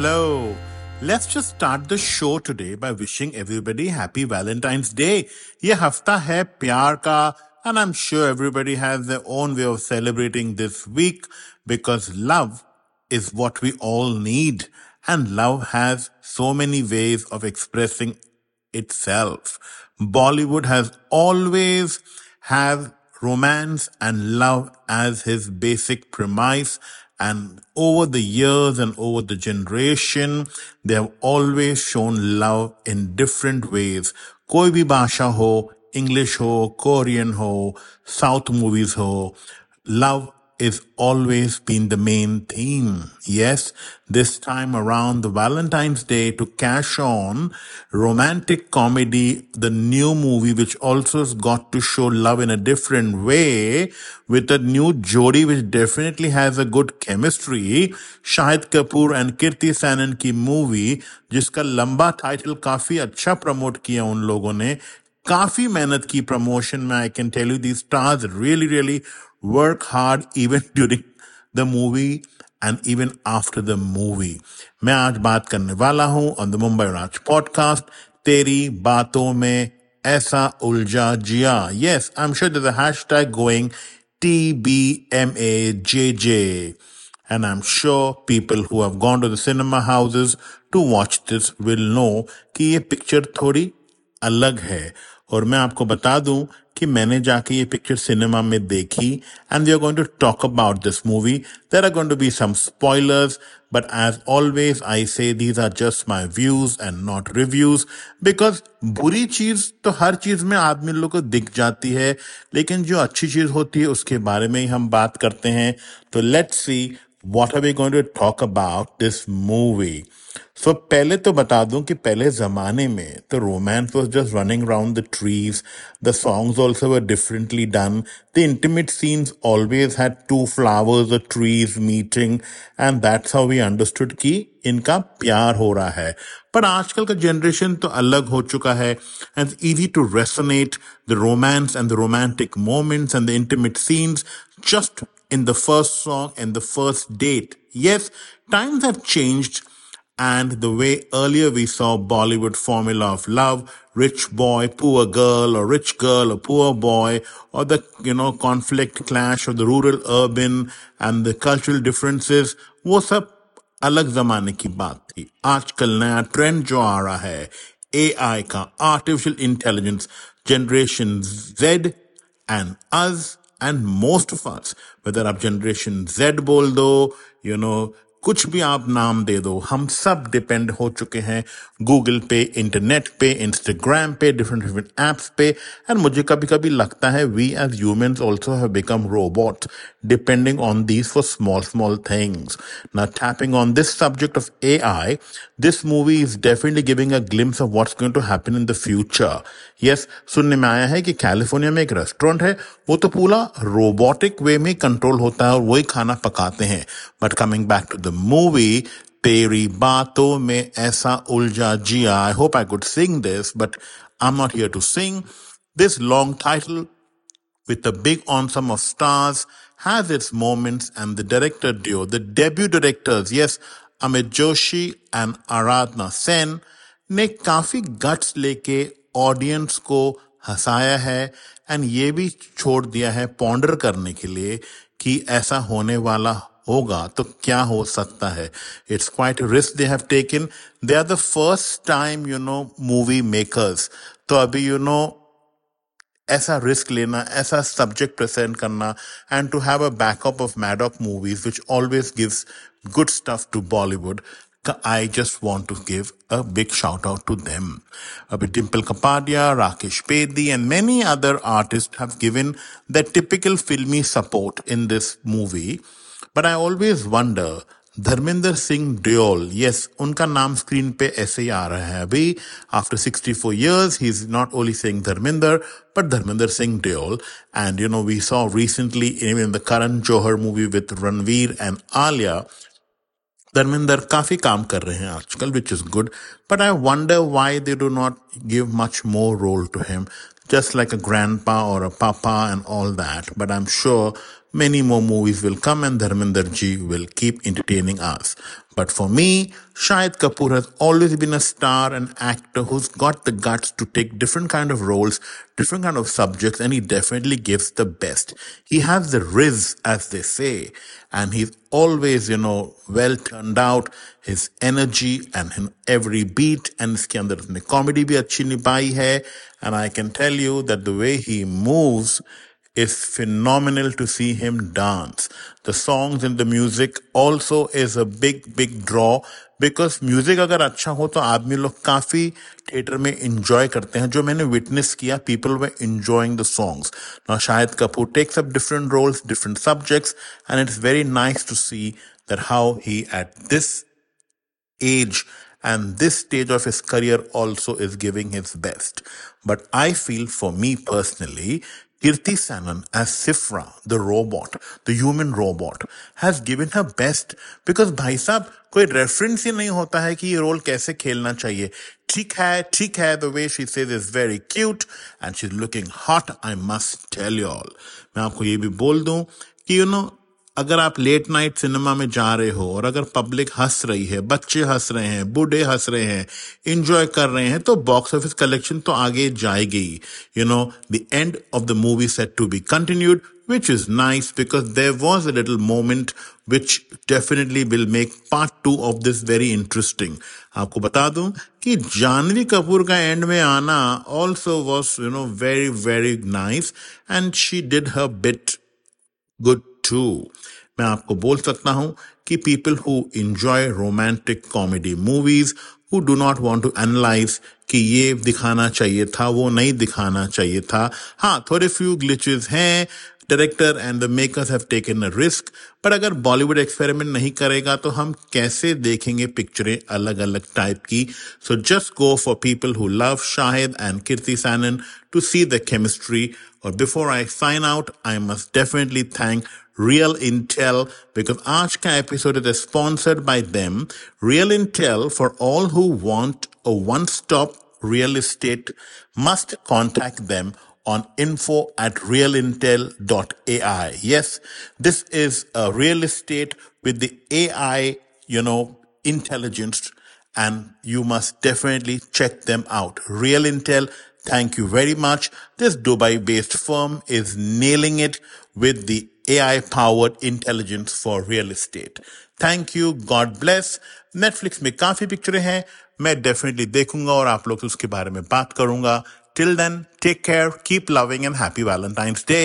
Hello. Let's just start the show today by wishing everybody happy Valentine's Day. Ye hafta hai pyar ka and I'm sure everybody has their own way of celebrating this week because love is what we all need and love has so many ways of expressing itself. Bollywood has always have romance and love as his basic premise And over the years and over the generation, they have always shown love in different ways. कोई भी भाषा हो, English हो, Korean हो, South movies हो, love is always been the main theme. Yes, this time around the Valentine's Day to cash on romantic comedy, the new movie, which also has got to show love in a different way with a new Jodi, which definitely has a good chemistry. Shahid Kapoor and Kriti Sanon ki movie, jiska lamba title kafi अच्छा promote किया उन लोगों ने काफी मेहनत की promotion में I can tell you the stars really really work hard even during the movie and even after the movie. मैं आज बात करने वाला हूँ on the Mumbai Raj podcast तेरी बातों में ऐसा उलझा जिया. Yes, I'm sure there's a hashtag going TBMAJJ. And I'm sure people who have gone to the cinema houses to watch this will know कि ये पिक्चर थोड़ी अलग है और मैं आपको बता दूँ कि मैंने जाके ये पिक्चर सिनेमा में देखी and we are going to talk about this movie there are going to be some spoilers but as always I say these are just my views and not reviews because बुरी चीज़ तो हर चीज़ में आदमी लोग को दिख जाती है, लेकिन जो अच्छी चीज़ होती है, उसके बारे में ही हम बात करते हैं। तो let's see what are we going to talk about this movie so पहले तो बता दूं कि पहले जमाने में तो romance was just running around the trees the songs also were differently done the intimate scenes always had to flowers the trees meeting and that's how we understood कि इनका प्यार हो रहा है पर आजकल का जनरेशन तो अलग हो चुका है and easy to resonate the romance and the romantic moments and the intimate scenes just in the first song and the first date. Yes, times have changed and the way earlier we saw Bollywood formula of love, rich boy, poor girl, or rich girl, or poor boy, or the, you know, conflict clash of the rural urban and the cultural differences, वो सब अलग जमाने की बात थी आजकल नया trend जो आ रहा है एआई का artificial intelligence generation Z and us and most of us, whether up Generation Z Bol you know, कुछ भी आप नाम दे दो, हम सब डिपेंड हो चुके हैं गूगल पे इंटरनेट पे इंस्टाग्राम पे डिफरेंट डिफरेंट एप्स पे। एंड मुझे कभी कभी लगता है we as humans also have become robot depending on these for small small things ना tapping on this subject of A I this movie is definitely giving a glimpse of what's going to happen in the future yes सुनने में आया है कि California में एक restaurant है, वो तो पूरा रोबोटिक वे में कंट्रोल होता है और वही खाना पकाते हैं। But coming back to the movie Teri Baaton Mein Aisa Uljha Jiya I hope I could sing this but I am not here to sing this long title with the big on some of stars has its moments and the director duo the debut directors yes Amit Joshi and Aradhana Sen ने काफ़ी guts लेके audience को हंसाया है and ये भी छोड़ दिया है पॉन्डर करने के लिए कि ऐसा होने वाला होगा तो क्या हो सकता है? It's quite risk they have taken they are the first time you know movie makers तो अभी यू नो ऐसा रिस्क लेना, ऐसा सब्जेक्ट प्रेजेंट करना and to have a backup of Maddock movies which always gives good stuff to Bollywood I just want to give a big shout out to them अभी Dimple Kapadia Rakesh Bedi and many other artist have given the typical filmi support in this movie But I always wonder, Dharmendra Singh Deol, yes, unka naam screen pe aise hi aa raha hai. After 64 years, he's not only saying Dharmendra, but Dharmendra Singh Deol. And you know, we saw recently, even in the Karan Johar movie with Ranveer and Alia, Dharmendra kafi kaam kar rahe hain aajkal, which is good. But I wonder why they do not give much more role to him. Just like a grandpa or a papa and all that. But I'm sure many more movies will come and Dharmendra ji will keep entertaining us. But for me, Shahid Kapoor has always been a star and actor who's got the guts to take different kind of roles, different kind of subjects, and he definitely gives the best. He has the riz, as they say, and he's always, you know, well turned out. His energy and in every beat and iske andar comedy bhi achhi nibai hai, and I can tell you that the way he moves, is phenomenal to see him dance. The songs and the music also is a big, big draw because music अगर अच्छा हो तो आदमी लोग काफी theatre में enjoy करते हैं जो मैंने witness किया people were enjoying the songs. Now Shahid Kapoor takes up different roles, different subjects and it's very nice to see that how he at this age and this stage of his career also is giving his best. But I feel for me personally, Kirti Sanon as Sifra, the robot, the human robot, has given her best because भाई साहब कोई reference ही नहीं होता है कि ये role कैसे खेलना चाहिए ठीक है ठीक है the way she says is very cute and she is looking hot I must tell you all मैं आपको ये भी बोल दूँ कि यू नो अगर आप लेट नाइट सिनेमा में जा रहे हो और अगर पब्लिक हंस रही है, बच्चे हंस रहे हैं, बूढ़े हंस रहे हैं इंजॉय कर रहे हैं तो बॉक्स ऑफ़िस कलेक्शन तो आगे जाएगी. You know the end of the movie set to be continued which is nice because there was a little moment which definitely will make part two of this very interesting आपको बता दू की जाह्नवी कपूर का end में आना also was you know very very nice and she did her bit good too. मैं आपको बोल सकता हूँ कि people who enjoy romantic comedy movies who do not want to analyze कि ये दिखाना चाहिए था, वो नहीं दिखाना चाहिए था। हाँ थोड़े फ्यू ग्लिचेस हैं। Director and the makers have taken a risk पर अगर बॉलीवुड एक्सपेरिमेंट नहीं करेगा तो हम कैसे देखेंगे पिक्चरें अलग अलग टाइप की? So just go for people who love Shahid and Kriti Sanon to see the chemistry और before I sign out I must definitely thank Real Intel because Archka episode is sponsored by them. Real Intel for all who want a one-stop real estate must contact them on info at realintel.ai. Yes, this is a real estate with the AI, you know, intelligence and you must definitely check them out. Real Intel, thank you very much. This Dubai based firm is nailing it with the AI powered intelligence for real estate thank you God bless Netflix में काफ़ी पिक्चरें हैं. मैं definitely देखूँगा और आप लोग से उसके बारे में बात करूँगा. Till then take care keep loving and happy Valentine's Day